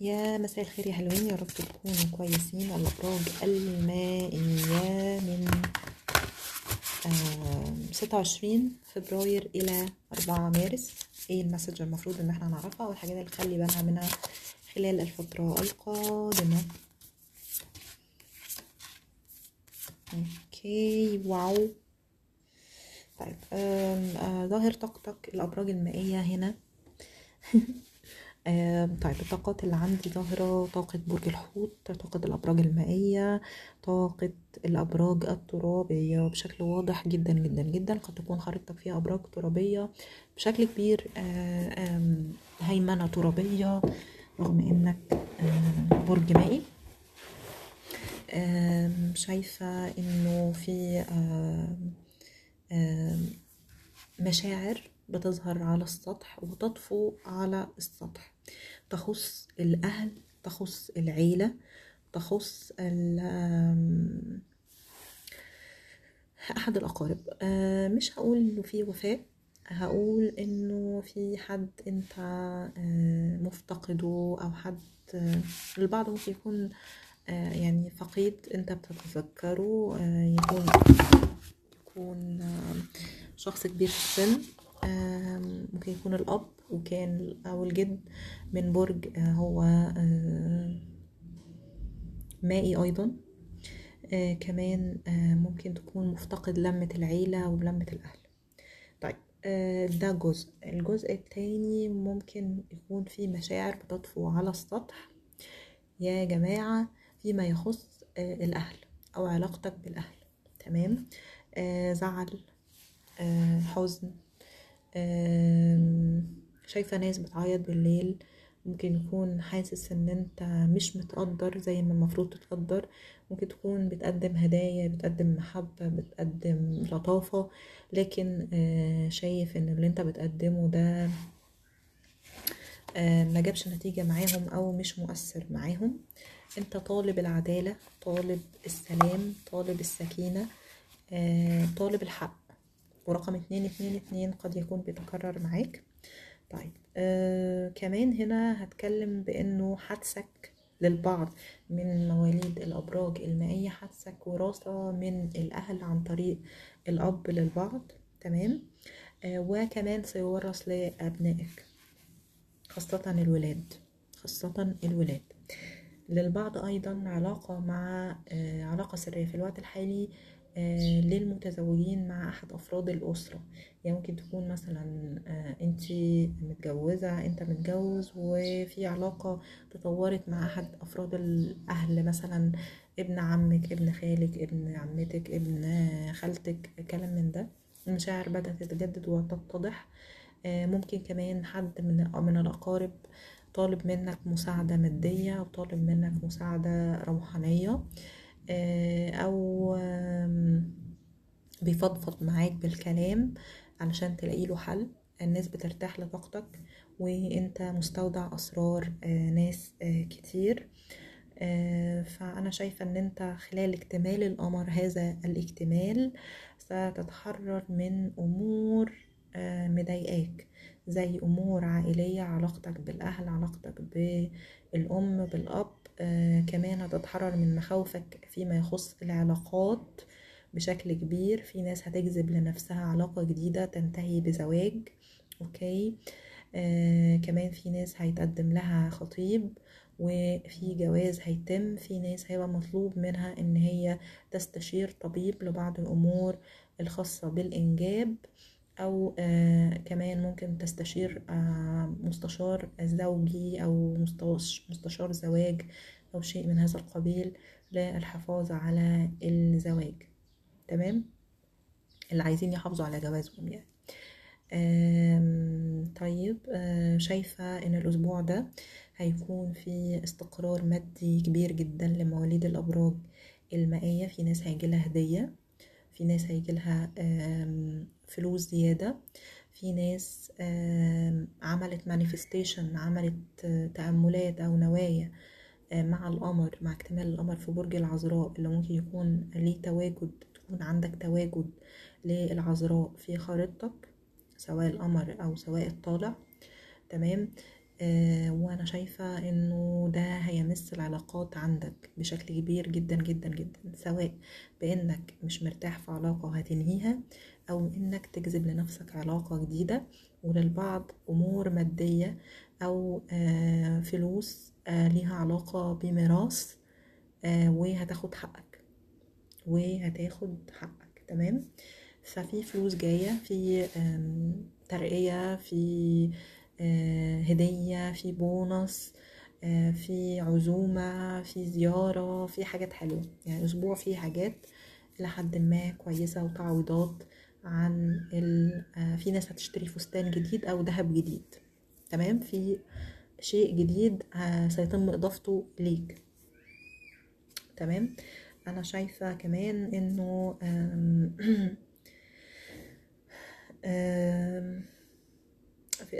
يا مساء الخير يا حلوين يا رب تكونوا كويسين. الأبراج المائية من ستة وعشرين فبراير إلى أربعة مارس. إيه ال message المفروض إن إحنا نعرفها؟ والحاجات اللي نخلي بالنا منها خلال الفترة القادمة. okay wow. طيب آه، ظاهر طاقتك الأبراج المائية هنا. طيب الطاقات اللي عندي ظاهرة طاقة برج الحوت طاقة الأبراج المائية طاقة الأبراج الترابية بشكل واضح جدا جدا جدا. قد تكون خريطتك فيها أبراج ترابية بشكل كبير آه، هيمنة ترابية رغم إنك برج مائي. شايفة إنه في مشاعر بتظهر على السطح وتطفو على السطح. تخص الأهل تخص العيلة تخص أحد الأقارب. مش هقول إنه في وفاة هقول إنه في حد أنت مفتقده أو حد البعض ممكن يكون يعني فقيد أنت بتتذكره يكون يكون شخص كبير في السن ممكن يكون الأب. وكان أو الجد من برج آه، هو آه، مائي أيضا. آه، كمان ممكن تكون مفتقد لمة العيلة ولمة الأهل. طيب ده جزء. الجزء التاني ممكن يكون في مشاعر بتطفو على السطح. يا جماعة فيما يخص الأهل أو علاقتك بالأهل. تمام؟ زعل حزن شايفة ناس بتعيط بالليل ممكن يكون حاسس إن أنت مش متقدر زي ما المفروض تتقدر. ممكن تكون بتقدم هدايا بتقدم محبة بتقدم لطافة لكن آه، شايف إن اللي أنت بتقدمه ده آه، ما جابش نتيجة معاهم أو مش مؤثر معاهم. أنت طالب العدالة طالب السلام طالب السكينة آه، طالب الحق. ورقم اتنين اتنين اتنين قد يكون بيتكرر معاك. طيب آه كمان هنا هتكلم بأنه حدسك للبعض من مواليد الأبراج المائية حدسك وراثة من الأهل عن طريق الأب للبعض تمام؟ آه وكمان سيورث لأبنائك خاصة الولاد خاصة الولاد. للبعض أيضا علاقة مع آه، علاقة سرية في الوقت الحالي للمتزوجين مع أحد أفراد الأسرة. يعني ممكن تكون مثلا آه، انتي متجوزة أنت متجوز وفي علاقة تطورت مع أحد أفراد الأهل مثلا ابن عمك ابن خالك ابن عمتك ابن خالتك كلام من ده. المشاعر بدأت تتجدد وتتضح. آه، ممكن كمان حد من من الأقارب طالب منك مساعدة مادية أو طالب منك مساعدة روحانية. آه، آم، بيفضفض معاك بالكلام علشان تلاقي له حل. الناس بترتاح لطاقتك وانت مستودع أسرار آه، ناس آه، كتير. فأنا شايفة إن أنت خلال اكتمال القمر هذا الاكتمال ستتحرر من أمور آه، مضايقاك زي أمور عائلية علاقتك بالأهل علاقتك بالأم بالأب آه، كمان هتتحرر من مخاوفك فيما يخص العلاقات بشكل كبير. في ناس هتجذب لنفسها علاقة جديدة تنتهي بزواج أوكي؟ آه كمان في ناس هيتقدم لها خطيب وفي جواز هيتم. في ناس هيبقى مطلوب منها إن هي تستشير طبيب لبعض الأمور الخاصة بالإنجاب. أو آه كمان ممكن تستشير آه مستشار زوجي أو مستشار زواج أو شيء من هذا القبيل للحفاظ على الزواج. تمام؟ اللي عايزين يحافظوا على جوازهم يعني. طيب آه، شايفة إن الأسبوع ده هيكون في استقرار مادي كبير جدا لمواليد الأبراج المائية. في ناس هيجيلها هدية في ناس هيجيلها فلوس زيادة. في ناس عملت مانيفستيشن عملت آه، تأملات أو نوايا آه، مع القمر مع اكتمال القمر في برج العذراء اللي ممكن يكون ليه تواجد تكون عندك تواجد للعذراء في خريطتك سواء القمر أو سواء الطالع. تمام؟ وأنا شايفة إنه ده هيمس العلاقات عندك بشكل كبير جدا جدا جدا سواء بإنك مش مرتاح في علاقة وهتنهيها أو إنك تجذب لنفسك علاقة جديدة وللبعض أمور مادية أو آه، فلوس آه، ليها علاقة بميراث آه، وهتاخد حقك وهتاخد حقك تمام؟ ففي فلوس جاية في ترقية في آه، هدية في بونص آه، في عزومة في زيارة في حاجات حلوة. يعني أسبوع فيه حاجات لحد ما كويسة وتعويضات عن ال... آه، في ناس هتشتري فستان جديد أو ذهب جديد. تمام؟ في شيء جديد آه، سيتم إضافته ليك. تمام؟ أنا شايفة كمان إنه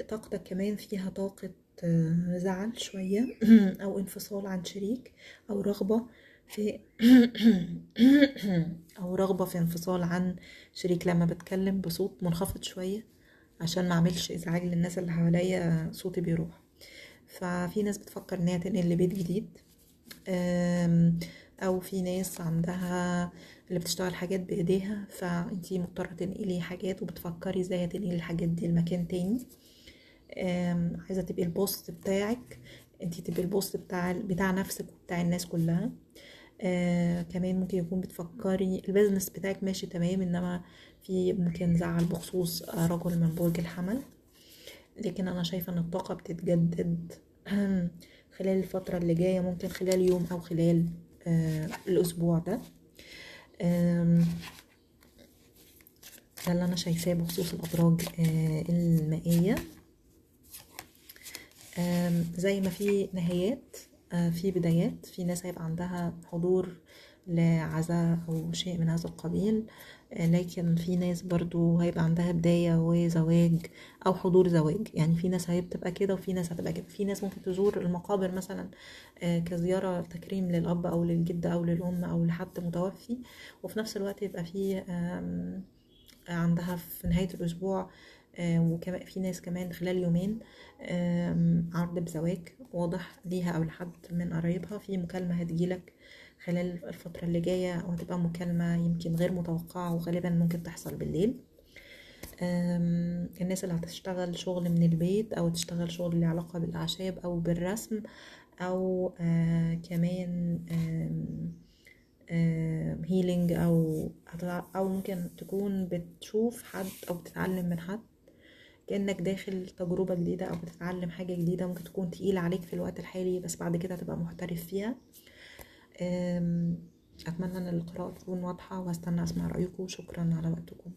طاقتك كمان فيها طاقة آه، زعل شوية أو انفصال عن شريك أو رغبة في أو رغبة في انفصال عن شريك. لما بتكلم بصوت منخفض شوية عشان ما أعملش إزعاج للناس اللي حواليا صوتي بيروح. ففي ناس بتفكر ان هي تنقل لبيت جديد أم، أو في ناس عندها اللي بتشتغل حاجات بإيديها فأنتي مضطرة تنقلي حاجات وبتفكري إزاي هتنقلي الحاجات دي لمكان تاني. أم، عايزة تبقي ال boss بتاعك. انتي تبقي ال boss بتاع بتاع نفسك وبتاع الناس كلها. آه كمان ممكن يكون بتفكري ال business بتاعك ماشي تمام انما في ممكن زعل بخصوص آه، رجل من برج الحمل. لكن أنا شايفة إن الطاقة بتتجدد. خلال الفترة اللي جاية ممكن خلال يوم أو خلال آه الأسبوع ده. آم، ده اللي أنا شايفاه بخصوص الابراج آه المائية. آم، زي ما في نهايات آه، في بدايات في ناس هيبقى عندها حضور لعزاء أو شيء من هذا القبيل آه، لكن في ناس برضو هيبقى عندها بداية وزواج أو حضور زواج. يعني في ناس هتبقى كده وفي ناس هتبقى كده. في ناس ممكن تزور المقابر مثلا آه، كزيارة تكريم للأب أو للجد أو للأم أو لحد متوفي وفي نفس الوقت يبقى في عندها في نهاية الأسبوع وكمان في ناس كمان خلال يومين عرض بزواج واضح ليها أو لحد من قرايبها. في مكالمة هتجيلك خلال الفترة اللي جاية وهتبقى مكالمة يمكن غير متوقعة وغالبا ممكن تحصل بالليل. الناس اللي هتشتغل شغل من البيت أو تشتغل شغل له علاقة بالأعشاب أو بالرسم أو آه كمان هيلينج أو أو ممكن تكون بتشوف حد أو بتتعلم من حد. كأنك داخل تجربة جديدة أو بتتعلم حاجة جديدة ممكن تكون تقيلة عليك في الوقت الحالي بس بعد كده هتبقى محترف فيها. أتمنى إن القراءة تكون واضحة واستنى اسمع رأيكم. شكرا على وقتكم.